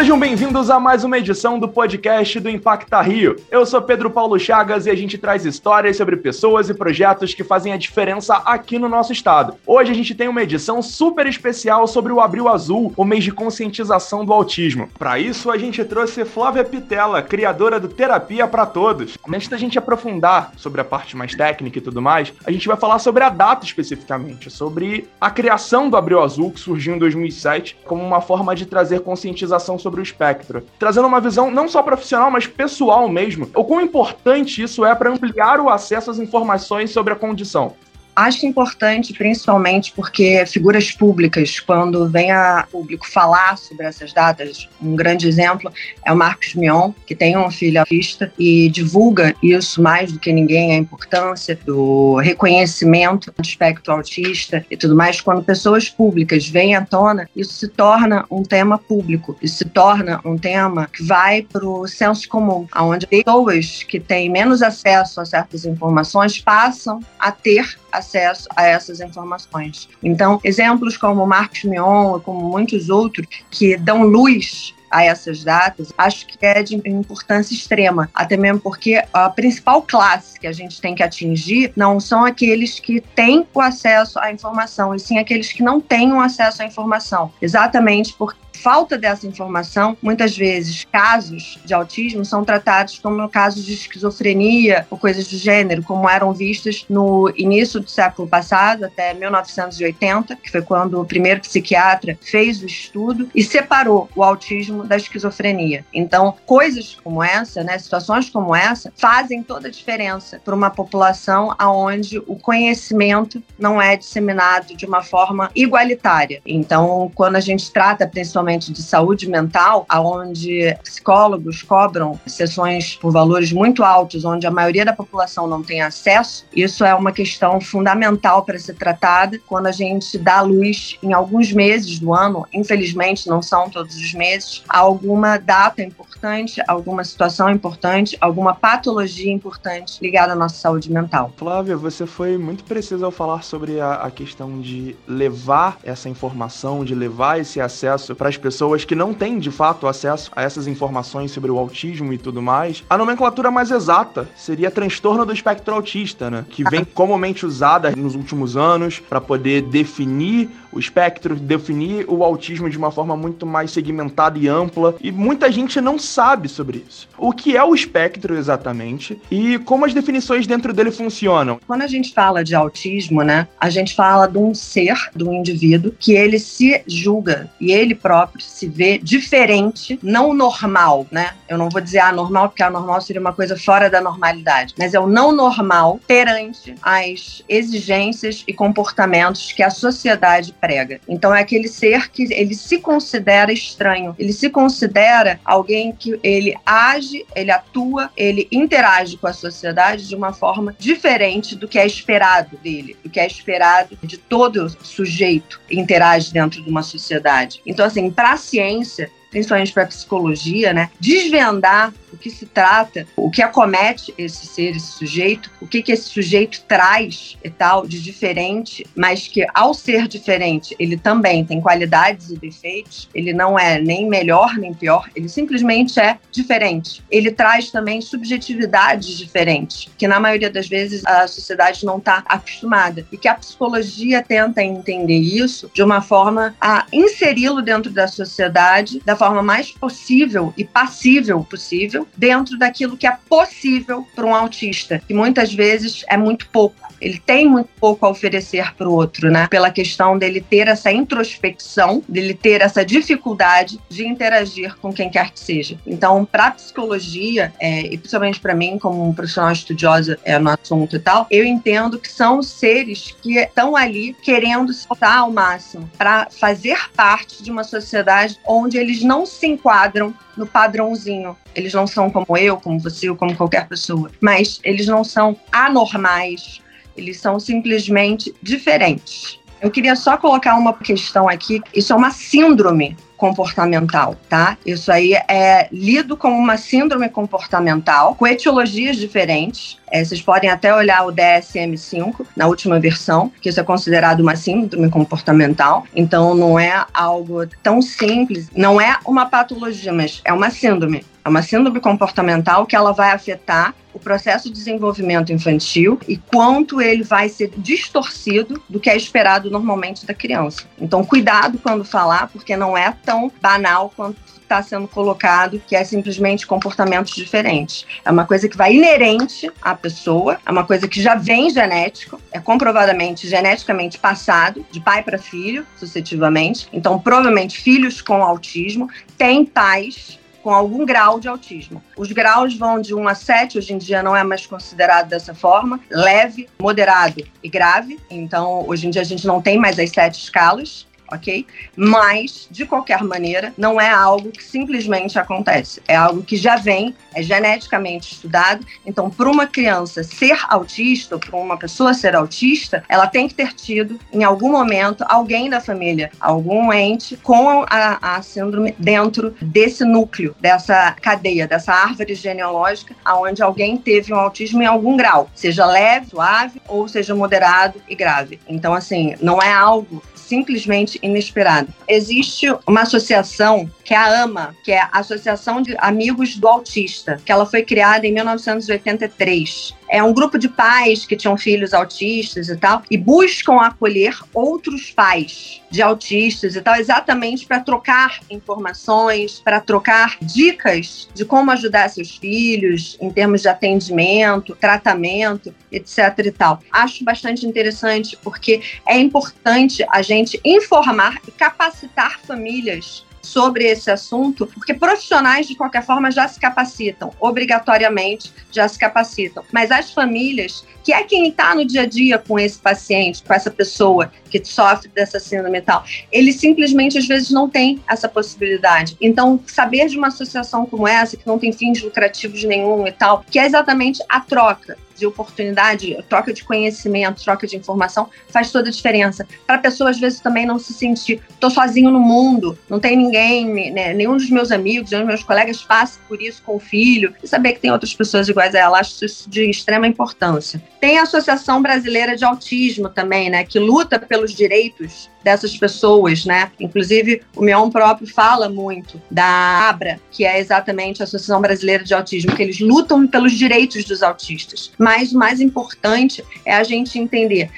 Sejam bem-vindos a mais uma edição do podcast do Impacta Rio. Eu sou Pedro Paulo Chagas e a gente traz histórias sobre pessoas e projetos que fazem a diferença aqui no nosso estado. Hoje a gente tem uma edição super especial sobre o Abril Azul, o mês de conscientização do autismo. Para isso, a gente trouxe Flávia Pitela, criadora do Terapia para Todos. Antes da gente aprofundar sobre a parte mais técnica e tudo mais, a gente vai falar sobre a data especificamente, sobre a criação do Abril Azul, que surgiu em 2007, como uma forma de trazer conscientização sobre sobre o espectro, trazendo uma visão não só profissional, mas pessoal mesmo. O quão importante isso é para ampliar o acesso às informações sobre a condição. Acho importante, principalmente porque figuras públicas, quando vem a público falar sobre essas datas, um grande exemplo é o Marcos Mion, que tem um filho autista e divulga isso mais do que ninguém, a importância do reconhecimento do espectro autista e tudo mais. Quando pessoas públicas vêm à tona, isso se torna um tema público, isso se torna um tema que vai para o senso comum, onde pessoas que têm menos acesso a certas informações passam a ter acesso a essas informações. Então, exemplos como Marcos Mion, como muitos outros, que dão luz a essas datas, acho que é de importância extrema, até mesmo porque a principal classe que a gente tem que atingir não são aqueles que têm o acesso à informação, e sim aqueles que não têm o acesso à informação, exatamente porque falta dessa informação, muitas vezes casos de autismo são tratados como casos de esquizofrenia ou coisas do gênero, como eram vistos no início do século passado, até 1980, que foi quando o primeiro psiquiatra fez o estudo e separou o autismo da esquizofrenia. Então, coisas como essa, né, situações como essa, fazem toda a diferença para uma população onde o conhecimento não é disseminado de uma forma igualitária. Então, quando a gente trata principalmente principalmente de saúde mental, aonde psicólogos cobram sessões por valores muito altos, onde a maioria da população não tem acesso, isso é uma questão fundamental para ser tratada quando a gente dá luz em alguns meses do ano, infelizmente não são todos os meses, a alguma data importante, alguma situação importante, alguma patologia importante ligada à nossa saúde mental. Flávia, você foi muito precisa ao falar sobre a, a questão de levar essa informação, de levar esse acesso para as pessoas que não têm de fato acesso a essas informações sobre o autismo e tudo mais, a nomenclatura mais exata seria transtorno do espectro autista, né? Que vem comumente usada nos últimos anos para poder definir o espectro, definir o autismo de uma forma muito mais segmentada e ampla, e muita gente não sabe sobre isso. O que é o espectro exatamente e como as definições dentro dele funcionam? Quando a gente fala de autismo, né, a gente fala de um ser, de um indivíduo que ele se julga e ele próprio se vê diferente, não normal, né? Eu não vou dizer anormal, porque anormal seria uma coisa fora da normalidade, mas é o não normal perante as exigências e comportamentos que a sociedade prega. Então é aquele ser que ele se considera estranho, ele se considera alguém que ele age, ele atua, ele interage com a sociedade de uma forma diferente do que é esperado dele, do que é esperado de todo sujeito que interage dentro de uma sociedade. Então assim, para a ciência, principalmente para a psicologia, né, desvendar o que se trata, o que acomete esse ser, esse sujeito, o que, que esse sujeito traz e tal de diferente, mas que ao ser diferente, ele também tem qualidades e defeitos, ele não é nem melhor nem pior, ele simplesmente é diferente. Ele traz também subjetividades diferentes, que na maioria das vezes a sociedade não está acostumada e que a psicologia tenta entender isso de uma forma a inseri-lo dentro da sociedade da forma mais possível e passível possível dentro daquilo que é possível para um autista, que muitas vezes é muito pouco ele tem muito pouco a oferecer para o outro, né? Pela questão dele ter essa introspecção, dele ter essa dificuldade de interagir com quem quer que seja. Então, para psicologia, é, e principalmente para mim, como um profissional estudiosa é, no assunto e tal, eu entendo que são seres que estão ali querendo soltar ao máximo para fazer parte de uma sociedade onde eles não se enquadram no padrãozinho. Eles não são como eu, como você ou como qualquer pessoa, mas eles não são anormais eles são simplesmente diferentes. Eu queria só colocar uma questão aqui. Isso é uma síndrome comportamental, tá? Isso aí é lido como uma síndrome comportamental, com etiologias diferentes. É, vocês podem até olhar o DSM-5 na última versão, que isso é considerado uma síndrome comportamental. Então, não é algo tão simples, não é uma patologia, mas é uma síndrome. É uma síndrome comportamental que ela vai afetar o processo de desenvolvimento infantil e quanto ele vai ser distorcido do que é esperado normalmente da criança. Então, cuidado quando falar, porque não é tão banal quanto está sendo colocado, que é simplesmente comportamentos diferentes. É uma coisa que vai inerente à pessoa, é uma coisa que já vem genético, é comprovadamente geneticamente passado de pai para filho, sucessivamente. Então, provavelmente filhos com autismo têm pais com algum grau de autismo. Os graus vão de 1 a 7, hoje em dia não é mais considerado dessa forma, leve, moderado e grave. Então, hoje em dia a gente não tem mais as sete escalas ok? Mas, de qualquer maneira, não é algo que simplesmente acontece. É algo que já vem, é geneticamente estudado. Então, para uma criança ser autista, para uma pessoa ser autista, ela tem que ter tido, em algum momento, alguém da família, algum ente com a, a síndrome dentro desse núcleo, dessa cadeia, dessa árvore genealógica, onde alguém teve um autismo em algum grau, seja leve, suave ou seja moderado e grave. Então, assim, não é algo simplesmente inesperado. Existe uma associação que é a AMA, que é a Associação de Amigos do Autista, que ela foi criada em 1983 é um grupo de pais que tinham filhos autistas e tal, e buscam acolher outros pais de autistas e tal, exatamente para trocar informações, para trocar dicas de como ajudar seus filhos em termos de atendimento, tratamento, etc e tal. Acho bastante interessante porque é importante a gente informar e capacitar famílias sobre esse assunto, porque profissionais, de qualquer forma, já se capacitam, obrigatoriamente já se capacitam. Mas as famílias, que é quem está no dia a dia com esse paciente, com essa pessoa que sofre dessa síndrome e tal, eles simplesmente, às vezes, não têm essa possibilidade. Então, saber de uma associação como essa, que não tem fins lucrativos nenhum e tal, que é exatamente a troca de oportunidade, troca de conhecimento, troca de informação, faz toda a diferença. Para a pessoa, às vezes, também não se sentir, estou sozinho no mundo, não tem ninguém, né, nenhum dos meus amigos, nenhum dos meus colegas passe por isso com o filho, e saber que tem outras pessoas iguais a ela, acho isso de extrema importância. Tem a Associação Brasileira de Autismo também, né, que luta pelos direitos dessas pessoas, né? Inclusive, o Mion próprio fala muito da ABRA, que é exatamente a Associação Brasileira de Autismo, que eles lutam pelos direitos dos autistas. Mas o mais importante é a gente entender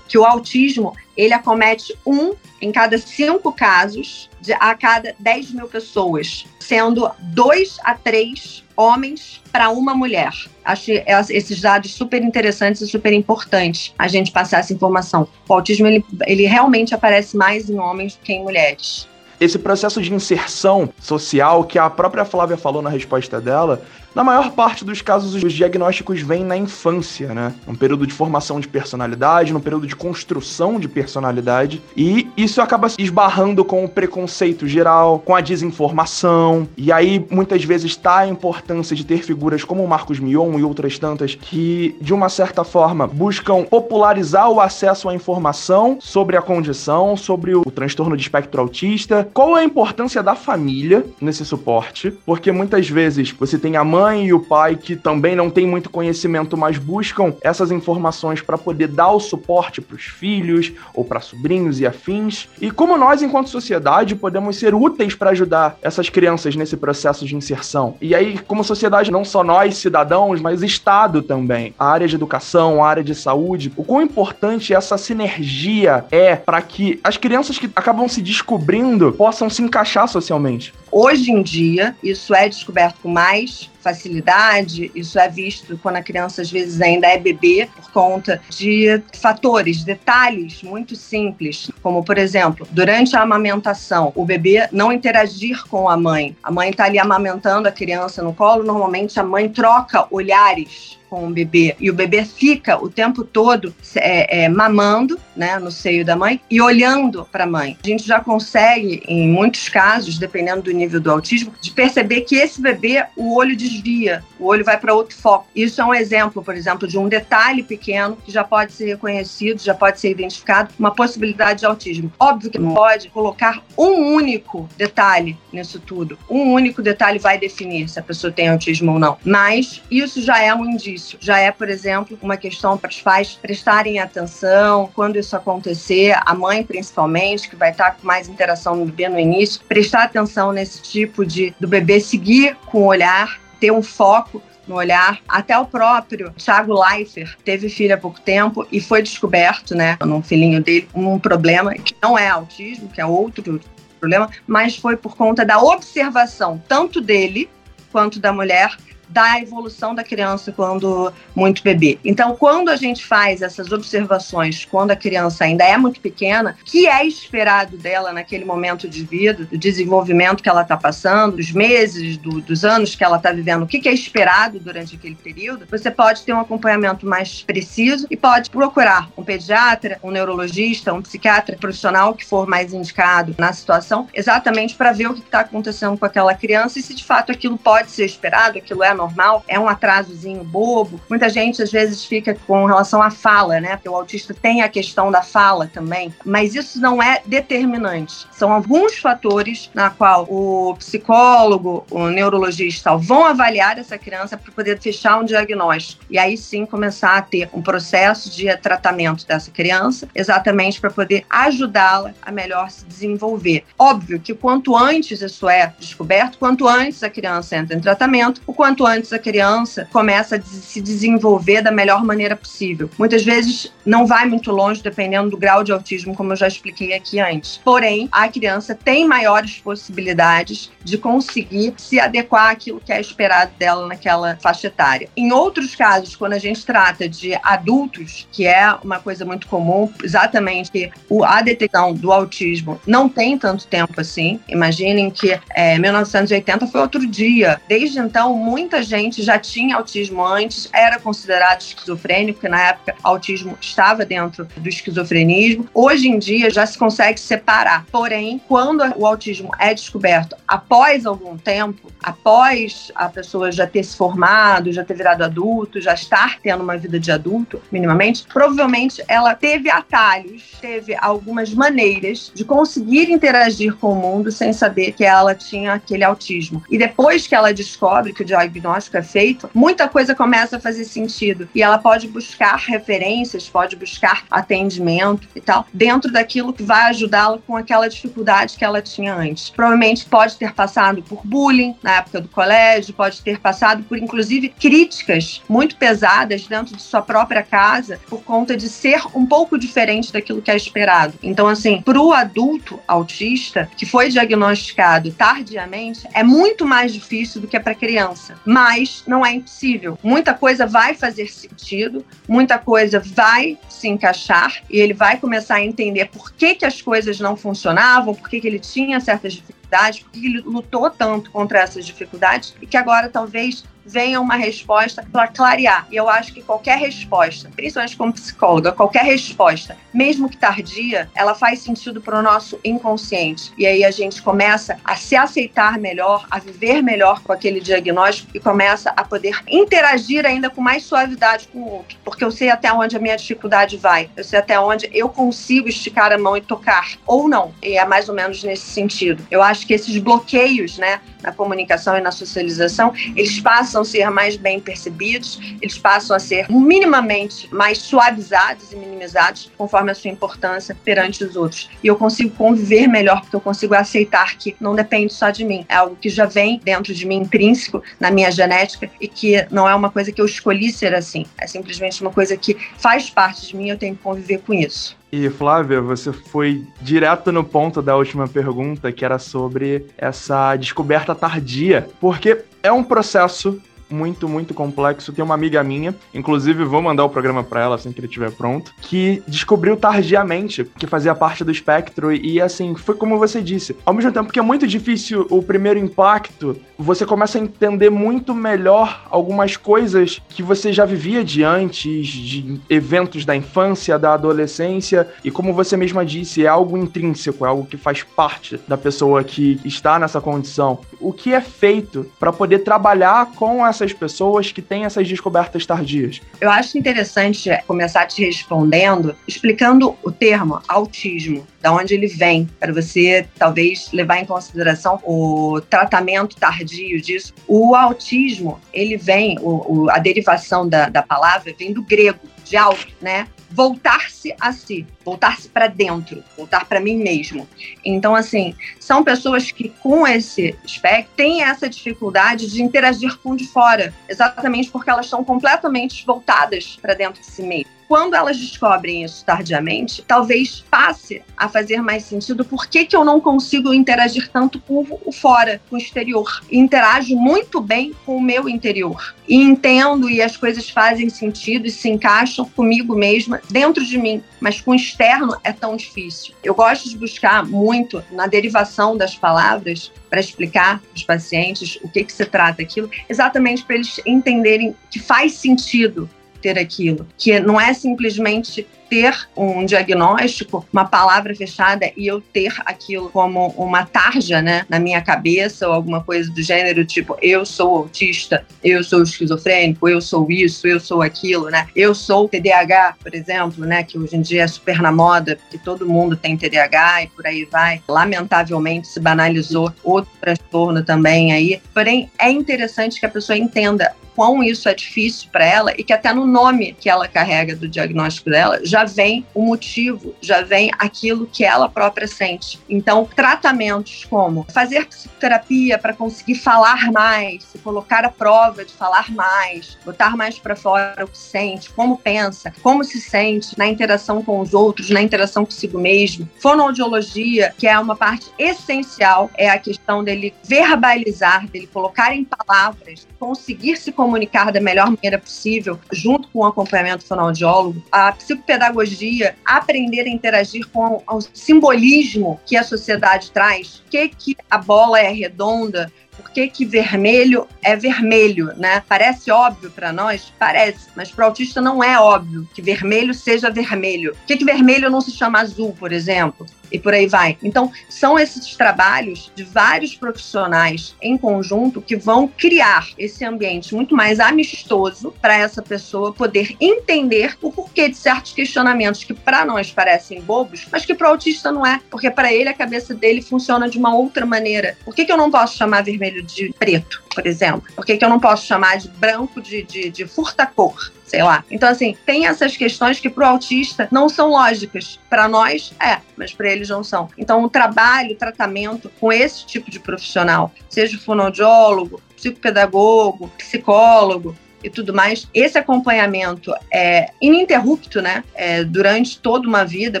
que o autismo ele acomete um em cada cinco casos de, a cada 10 mil pessoas, sendo dois a três homens para uma mulher. Acho esses dados super interessantes e super importantes a gente passar essa informação. O autismo ele, ele realmente aparece mais em homens do que em mulheres esse processo de inserção social que a própria Flávia falou na resposta dela, na maior parte dos casos, os diagnósticos vêm na infância, né? Um período de formação de personalidade, num período de construção de personalidade. E isso acaba esbarrando com o preconceito geral, com a desinformação. E aí, muitas vezes, está a importância de ter figuras como o Marcos Mion e outras tantas que, de uma certa forma, buscam popularizar o acesso à informação sobre a condição, sobre o transtorno de espectro autista. Qual a importância da família nesse suporte? Porque muitas vezes você tem a mãe mãe e o pai que também não têm muito conhecimento, mas buscam essas informações para poder dar o suporte para os filhos ou para sobrinhos e afins. E como nós, enquanto sociedade, podemos ser úteis para ajudar essas crianças nesse processo de inserção. E aí, como sociedade, não só nós, cidadãos, mas Estado também, a área de educação, a área de saúde, o quão importante essa sinergia é para que as crianças que acabam se descobrindo possam se encaixar socialmente. Hoje em dia, isso é descoberto com mais facilidade, isso é visto quando a criança às vezes ainda é bebê, por conta de fatores, detalhes muito simples, como por exemplo, durante a amamentação, o bebê não interagir com a mãe. A mãe está ali amamentando a criança no colo, normalmente a mãe troca olhares com o bebê e o bebê fica o tempo todo é, é, mamando, né, no seio da mãe e olhando para a mãe. A gente já consegue, em muitos casos, dependendo do nível do autismo, de perceber que esse bebê, o olho desvia, o olho vai para outro foco. Isso é um exemplo, por exemplo, de um detalhe pequeno que já pode ser reconhecido, já pode ser identificado, uma possibilidade de autismo. Óbvio que não pode colocar um único detalhe nisso tudo. Um único detalhe vai definir se a pessoa tem autismo ou não. Mas isso já é um indício. Já é, por exemplo, uma questão para os pais prestarem atenção quando isso acontecer, a mãe principalmente, que vai estar com mais interação no bebê no início, prestar atenção nesse tipo de do bebê seguir com o olhar, ter um foco no olhar. Até o próprio Thiago Leifert teve filho há pouco tempo e foi descoberto, né, no filhinho dele, um problema que não é autismo, que é outro problema, mas foi por conta da observação tanto dele quanto da mulher da evolução da criança quando muito bebê. Então, quando a gente faz essas observações, quando a criança ainda é muito pequena, que é esperado dela naquele momento de vida, do desenvolvimento que ela está passando, dos meses, do, dos anos que ela está vivendo, o que, que é esperado durante aquele período, você pode ter um acompanhamento mais preciso e pode procurar um pediatra, um neurologista, um psiquiatra profissional que for mais indicado na situação, exatamente para ver o que está acontecendo com aquela criança e se de fato aquilo pode ser esperado, aquilo é normal, é um atrasozinho bobo. Muita gente às vezes fica com relação à fala, né? Porque o autista tem a questão da fala também, mas isso não é determinante. São alguns fatores na qual o psicólogo, o neurologista vão avaliar essa criança para poder fechar um diagnóstico e aí sim começar a ter um processo de tratamento dessa criança, exatamente para poder ajudá-la a melhor se desenvolver. Óbvio que quanto antes isso é descoberto, quanto antes a criança entra em tratamento, o quanto antes a criança começa a se desenvolver da melhor maneira possível. Muitas vezes não vai muito longe, dependendo do grau de autismo, como eu já expliquei aqui antes. Porém, a criança tem maiores possibilidades de conseguir se adequar àquilo que é esperado dela naquela faixa etária. Em outros casos, quando a gente trata de adultos, que é uma coisa muito comum, exatamente que a detecção do autismo não tem tanto tempo assim. Imaginem que é, 1980 foi outro dia. Desde então, muita muita gente já tinha autismo antes, era considerado esquizofrênico, porque na época autismo estava dentro do esquizofrenismo. Hoje em dia já se consegue separar. Porém, quando o autismo é descoberto após algum tempo, após a pessoa já ter se formado, já ter virado adulto, já estar tendo uma vida de adulto, minimamente, provavelmente ela teve atalhos, teve algumas maneiras de conseguir interagir com o mundo sem saber que ela tinha aquele autismo. E depois que ela descobre que o diagnóstico diagnóstico é feito, muita coisa começa a fazer sentido. E ela pode buscar referências, pode buscar atendimento e tal, dentro daquilo que vai ajudá-la com aquela dificuldade que ela tinha antes. Provavelmente pode ter passado por bullying na época do colégio, pode ter passado por, inclusive, críticas muito pesadas dentro de sua própria casa por conta de ser um pouco diferente daquilo que é esperado. Então, assim, para o adulto autista que foi diagnosticado tardiamente, é muito mais difícil do que para a criança mas não é impossível. Muita coisa vai fazer sentido, muita coisa vai se encaixar e ele vai começar a entender por que, que as coisas não funcionavam, por que, que ele tinha certas dificuldades, por que ele lutou tanto contra essas dificuldades e que agora talvez venha uma resposta para clarear. E eu acho que qualquer resposta, principalmente como psicóloga, qualquer resposta, mesmo que tardia, ela faz sentido para o nosso inconsciente. E aí a gente começa a se aceitar melhor, a viver melhor com aquele diagnóstico e começa a poder interagir ainda com mais suavidade com o outro. Porque eu sei até onde a minha dificuldade vai, eu sei até onde eu consigo esticar a mão e tocar, ou não. E é mais ou menos nesse sentido. Eu acho que esses bloqueios, né, na comunicação e na socialização, eles passam passam a ser mais bem percebidos, eles passam a ser minimamente mais suavizados e minimizados conforme a sua importância perante os outros. E eu consigo conviver melhor porque eu consigo aceitar que não depende só de mim, é algo que já vem dentro de mim intrínseco na minha genética e que não é uma coisa que eu escolhi ser assim, é simplesmente uma coisa que faz parte de mim e eu tenho que conviver com isso. E Flávia, você foi direto no ponto da última pergunta, que era sobre essa descoberta tardia, porque é um processo muito, muito complexo. Tem uma amiga minha, inclusive vou mandar o programa para ela assim que ele estiver pronto, que descobriu tardiamente que fazia parte do espectro e assim, foi como você disse. Ao mesmo tempo que é muito difícil o primeiro impacto, você começa a entender muito melhor algumas coisas que você já vivia de antes, de eventos da infância, da adolescência, e como você mesma disse, é algo intrínseco, é algo que faz parte da pessoa que está nessa condição. O que é feito para poder trabalhar com essas pessoas que têm essas descobertas tardias? Eu acho interessante começar te respondendo, explicando o termo autismo, da onde ele vem, para você talvez levar em consideração o tratamento tardio disso. O autismo, ele vem, o, o, a derivação da, da palavra vem do grego, de alto, né? voltar-se a si, voltar-se para dentro, voltar para mim mesmo. Então, assim, são pessoas que com esse espectro têm essa dificuldade de interagir com o de fora, exatamente porque elas estão completamente voltadas para dentro de si mesmas quando elas descobrem isso tardiamente, talvez passe a fazer mais sentido por que, que eu não consigo interagir tanto com o fora, com o exterior. Interajo muito bem com o meu interior. E entendo e as coisas fazem sentido e se encaixam comigo mesma dentro de mim, mas com o externo é tão difícil. Eu gosto de buscar muito na derivação das palavras para explicar os pacientes o que, que se trata aquilo, exatamente para eles entenderem que faz sentido ter aquilo, que não é simplesmente ter um diagnóstico, uma palavra fechada e eu ter aquilo como uma tarja, né, na minha cabeça ou alguma coisa do gênero, tipo, eu sou autista, eu sou esquizofrênico, eu sou isso, eu sou aquilo, né? Eu sou TDAH, por exemplo, né, que hoje em dia é super na moda, porque todo mundo tem TDAH e por aí vai. Lamentavelmente se banalizou outro transtorno também aí. Porém, é interessante que a pessoa entenda quão isso é difícil para ela e que até no nome que ela carrega do diagnóstico dela já vem o motivo, já vem aquilo que ela própria sente. Então, tratamentos como fazer psicoterapia para conseguir falar mais, se colocar à prova de falar mais, botar mais para fora o que sente, como pensa, como se sente na interação com os outros, na interação consigo mesmo. Fonoaudiologia, que é uma parte essencial, é a questão dele verbalizar, dele colocar em palavras, conseguir se comunicar comunicar da melhor maneira possível, junto com o acompanhamento fonoaudiólogo, a psicopedagogia, aprender a interagir com o simbolismo que a sociedade traz, que, que a bola é redonda, por que, que vermelho é vermelho, né? Parece óbvio para nós? Parece, mas para o autista não é óbvio que vermelho seja vermelho. Por que, que vermelho não se chama azul, por exemplo? E por aí vai. Então, são esses trabalhos de vários profissionais em conjunto que vão criar esse ambiente muito mais amistoso para essa pessoa poder entender o porquê de certos questionamentos que para nós parecem bobos, mas que para o autista não é, porque para ele a cabeça dele funciona de uma outra maneira. Por que, que eu não posso chamar vermelho de preto, por exemplo? Por que, que eu não posso chamar de branco de, de, de furta-cor? sei lá. Então, assim, tem essas questões que para o autista não são lógicas. Para nós, é, mas para eles não são. Então, o trabalho, o tratamento com esse tipo de profissional, seja fonoaudiólogo, psicopedagogo, psicólogo, e tudo mais. Esse acompanhamento é ininterrupto, né? É, durante toda uma vida,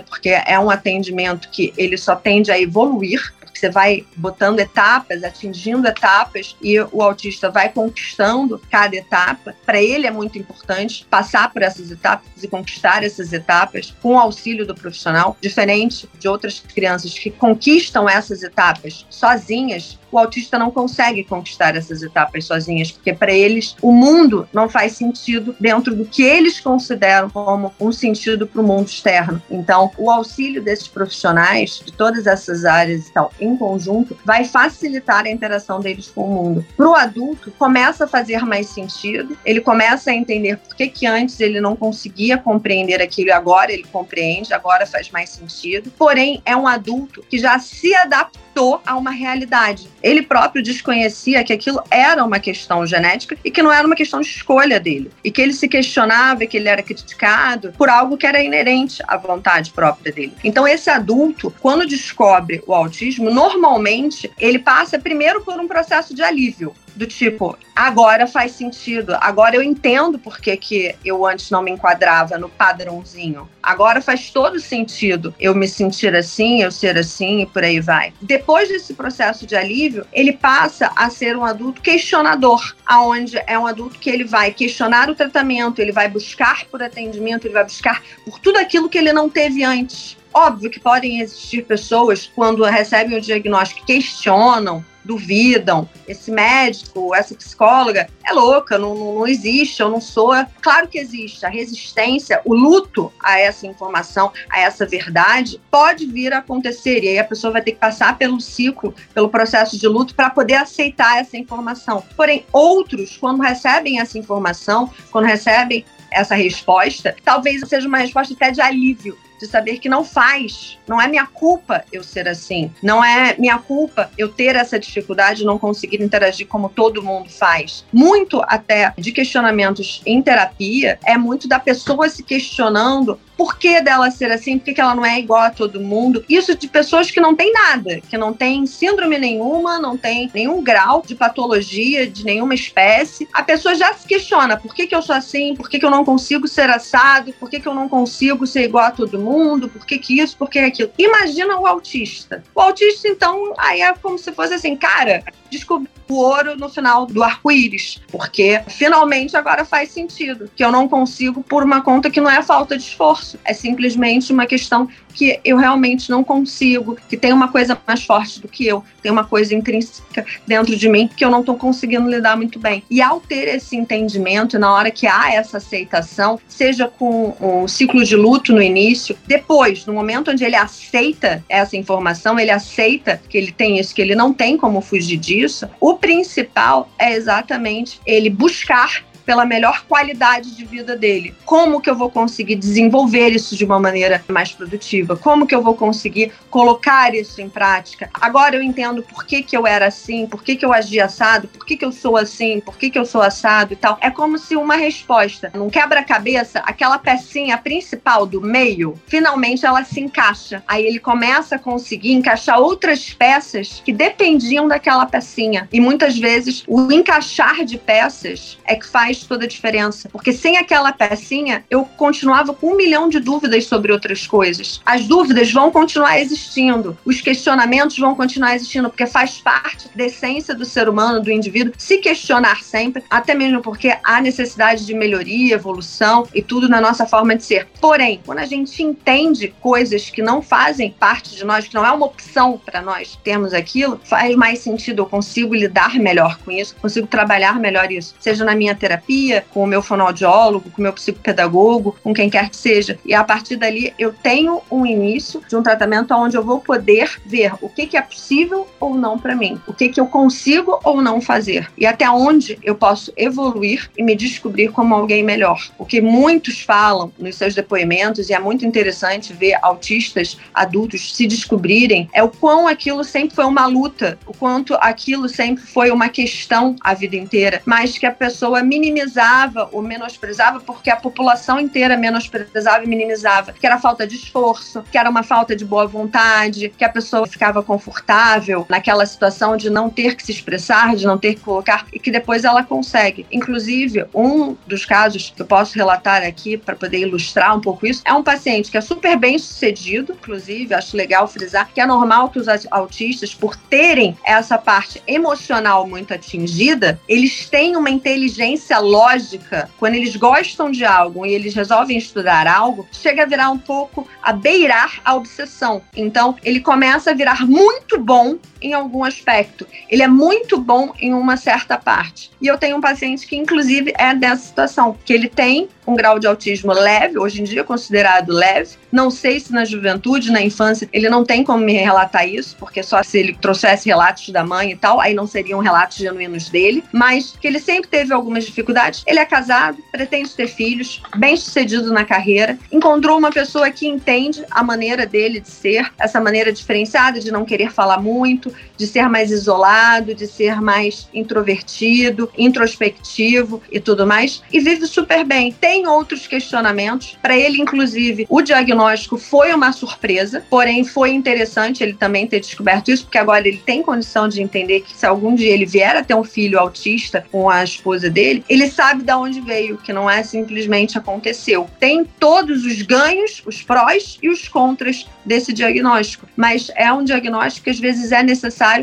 porque é um atendimento que ele só tende a evoluir você vai botando etapas, atingindo etapas e o autista vai conquistando cada etapa. Para ele é muito importante passar por essas etapas e conquistar essas etapas com o auxílio do profissional, diferente de outras crianças que conquistam essas etapas sozinhas o autista não consegue conquistar essas etapas sozinhas, porque para eles o mundo não faz sentido dentro do que eles consideram como um sentido para o mundo externo. Então, o auxílio desses profissionais de todas essas áreas e tal, em conjunto, vai facilitar a interação deles com o mundo. Para o adulto, começa a fazer mais sentido, ele começa a entender por que, que antes ele não conseguia compreender aquilo e agora ele compreende, agora faz mais sentido. Porém, é um adulto que já se adaptou a uma realidade ele próprio desconhecia que aquilo era uma questão genética e que não era uma questão de escolha dele. E que ele se questionava, que ele era criticado por algo que era inerente à vontade própria dele. Então, esse adulto, quando descobre o autismo, normalmente ele passa primeiro por um processo de alívio do tipo, agora faz sentido, agora eu entendo por que, que eu antes não me enquadrava no padrãozinho. Agora faz todo sentido eu me sentir assim, eu ser assim e por aí vai. Depois desse processo de alívio, ele passa a ser um adulto questionador, aonde é um adulto que ele vai questionar o tratamento, ele vai buscar por atendimento, ele vai buscar por tudo aquilo que ele não teve antes. Óbvio que podem existir pessoas, quando recebem o diagnóstico, questionam, duvidam. Esse médico, essa psicóloga é louca, não, não, não, existe, eu não sou. Claro que existe. A resistência, o luto a essa informação, a essa verdade, pode vir a acontecer. E aí a pessoa vai ter que passar pelo ciclo, pelo processo de luto, para poder aceitar essa informação. Porém, outros, quando recebem essa informação, quando recebem essa resposta, talvez seja uma resposta até de alívio, de saber que não faz, não é minha culpa eu ser assim, não é minha culpa eu ter essa dificuldade, não conseguir interagir como todo mundo faz. Muito até de questionamentos em terapia é muito da pessoa se questionando por que dela ser assim, por que ela não é igual a todo mundo. Isso de pessoas que não têm nada, que não têm síndrome nenhuma, não tem nenhum grau de patologia de nenhuma espécie. A pessoa já se questiona por que, que eu sou assim, por que, que eu não consigo ser assado, por que, que eu não consigo ser igual a todo mundo, por que, que isso, por que aquilo. Imagina o autista. O autista, então, aí é como se fosse assim, cara, descobri o ouro no final do arco-íris, porque finalmente agora faz sentido, que eu não consigo por uma conta que não é falta de esforço, é simplesmente uma questão que eu realmente não consigo, que tem uma coisa mais forte do que eu, tem uma coisa intrínseca dentro de mim que eu não estou conseguindo lidar muito bem. E ao ter esse entendimento, na hora que há essa aceitação, seja com um ciclo de luto no início, depois, no momento onde ele aceita essa informação, ele aceita que ele tem isso, que ele não tem como fugir disso, o principal é exatamente ele buscar pela melhor qualidade de vida dele. Como que eu vou conseguir desenvolver isso de uma maneira mais produtiva? Como que eu vou conseguir colocar isso em prática? Agora eu entendo por que, que eu era assim, por que, que eu agi assado, por que, que eu sou assim, por que, que eu sou assado e tal. É como se uma resposta, num quebra-cabeça, aquela pecinha principal do meio, finalmente ela se encaixa. Aí ele começa a conseguir encaixar outras peças que dependiam daquela pecinha. E muitas vezes o encaixar de peças é que faz faz toda a diferença. Porque sem aquela pecinha, eu continuava com um milhão de dúvidas sobre outras coisas. As dúvidas vão continuar existindo, os questionamentos vão continuar existindo, porque faz parte da essência do ser humano, do indivíduo, se questionar sempre, até mesmo porque há necessidade de melhoria, evolução e tudo na nossa forma de ser. Porém, quando a gente entende coisas que não fazem parte de nós, que não é uma opção para nós termos aquilo, faz mais sentido, eu consigo lidar melhor com isso, consigo trabalhar melhor isso, seja na minha terapia terapia, com o meu fonoaudiólogo, com o meu psicopedagogo, com quem quer que seja. E a partir dali eu tenho um início de um tratamento onde eu vou poder ver o que, que é possível ou não para mim, o que, que eu consigo ou não fazer, e até onde eu posso evoluir e me descobrir como alguém melhor. O que muitos falam nos seus depoimentos, e é muito interessante ver autistas adultos se descobrirem, é o quão aquilo sempre foi uma luta, o quanto aquilo sempre foi uma questão a vida inteira, mas que a pessoa minimiza minimizava ou menosprezava porque a população inteira menosprezava e minimizava, que era falta de esforço, que era uma falta de boa vontade, que a pessoa ficava confortável naquela situação de não ter que se expressar, de não ter que colocar e que depois ela consegue. Inclusive, um dos casos que eu posso relatar aqui para poder ilustrar um pouco isso é um paciente que é super bem sucedido, inclusive, acho legal frisar que é normal que os autistas, por terem essa parte emocional muito atingida, eles têm uma inteligência lógica, quando eles gostam de algo e eles resolvem estudar algo, chega a virar um pouco a beirar a obsessão. Então, ele começa a virar muito bom em algum aspecto. Ele é muito bom em uma certa parte. E eu tenho um paciente que, inclusive, é dessa situação, que ele tem um grau de autismo leve, hoje em dia considerado leve. Não sei se na juventude, na infância, ele não tem como me relatar isso, porque só se ele trouxesse relatos da mãe e tal, aí não seriam relatos genuínos dele, mas que ele sempre teve algumas dificuldades. Ele é casado, pretende ter filhos, bem sucedido na carreira, encontrou uma pessoa que entende a maneira dele de ser, essa maneira diferenciada de não querer falar muito, comportamento de ser mais isolado, de ser mais introvertido, introspectivo e tudo mais, e vive super bem. Tem outros questionamentos. Para ele, inclusive, o diagnóstico foi uma surpresa, porém foi interessante ele também ter descoberto isso, porque agora ele tem condição de entender que se algum dia ele vier a ter um filho autista com a esposa dele, ele sabe de onde veio, que não é simplesmente aconteceu. Tem todos os ganhos, os prós e os contras desse diagnóstico, mas é um diagnóstico que às vezes é necessário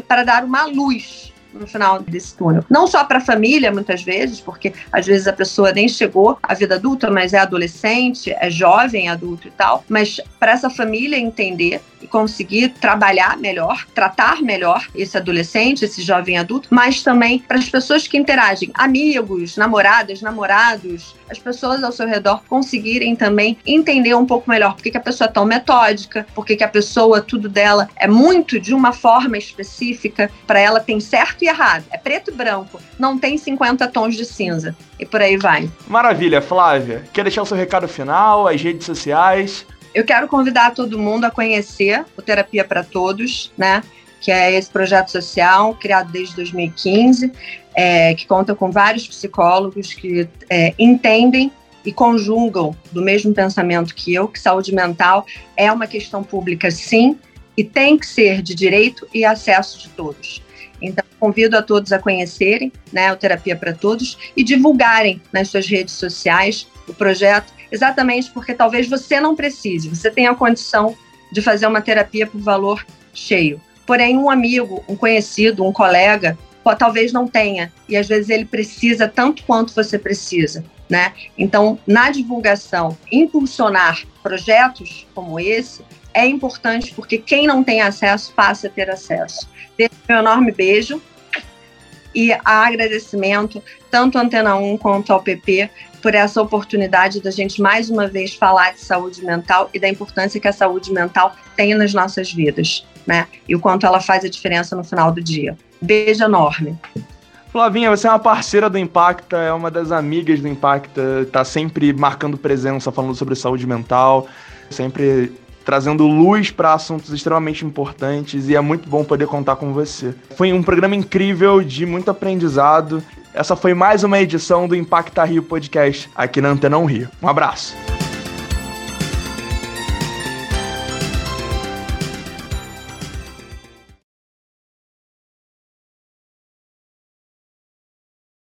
para dar uma luz no final desse túnel. Não só para a família, muitas vezes, porque às vezes a pessoa nem chegou à vida adulta, mas é adolescente, é jovem, adulto e tal, mas para essa família entender conseguir trabalhar melhor, tratar melhor esse adolescente, esse jovem adulto, mas também para as pessoas que interagem, amigos, namoradas, namorados, as pessoas ao seu redor conseguirem também entender um pouco melhor por que, que a pessoa é tão metódica, por que, que a pessoa, tudo dela é muito de uma forma específica, para ela tem certo e errado, é preto e branco, não tem 50 tons de cinza. E por aí vai. Maravilha, Flávia. Quer deixar o seu recado final, as redes sociais? Eu quero convidar todo mundo a conhecer o Terapia para Todos, né? Que é esse projeto social criado desde 2015, é, que conta com vários psicólogos que é, entendem e conjugam do mesmo pensamento que eu, que saúde mental é uma questão pública, sim, e tem que ser de direito e acesso de todos. Então, convido a todos a conhecerem né, o Terapia para Todos e divulgarem nas suas redes sociais o projeto exatamente porque talvez você não precise, você tenha a condição de fazer uma terapia por valor cheio. Porém, um amigo, um conhecido, um colega, talvez não tenha, e às vezes ele precisa tanto quanto você precisa. Né? Então, na divulgação, impulsionar projetos como esse é importante porque quem não tem acesso passa a ter acesso. Deixo meu enorme beijo e agradecimento tanto à Antena 1 quanto ao PP por essa oportunidade da gente mais uma vez falar de saúde mental e da importância que a saúde mental tem nas nossas vidas, né? E o quanto ela faz a diferença no final do dia. Beijo enorme. Flavinha, você é uma parceira do Impacta, é uma das amigas do Impacta, tá sempre marcando presença, falando sobre saúde mental, sempre trazendo luz para assuntos extremamente importantes e é muito bom poder contar com você. Foi um programa incrível, de muito aprendizado essa foi mais uma edição do Impacta Rio Podcast aqui na Antena 1 Rio. Um abraço.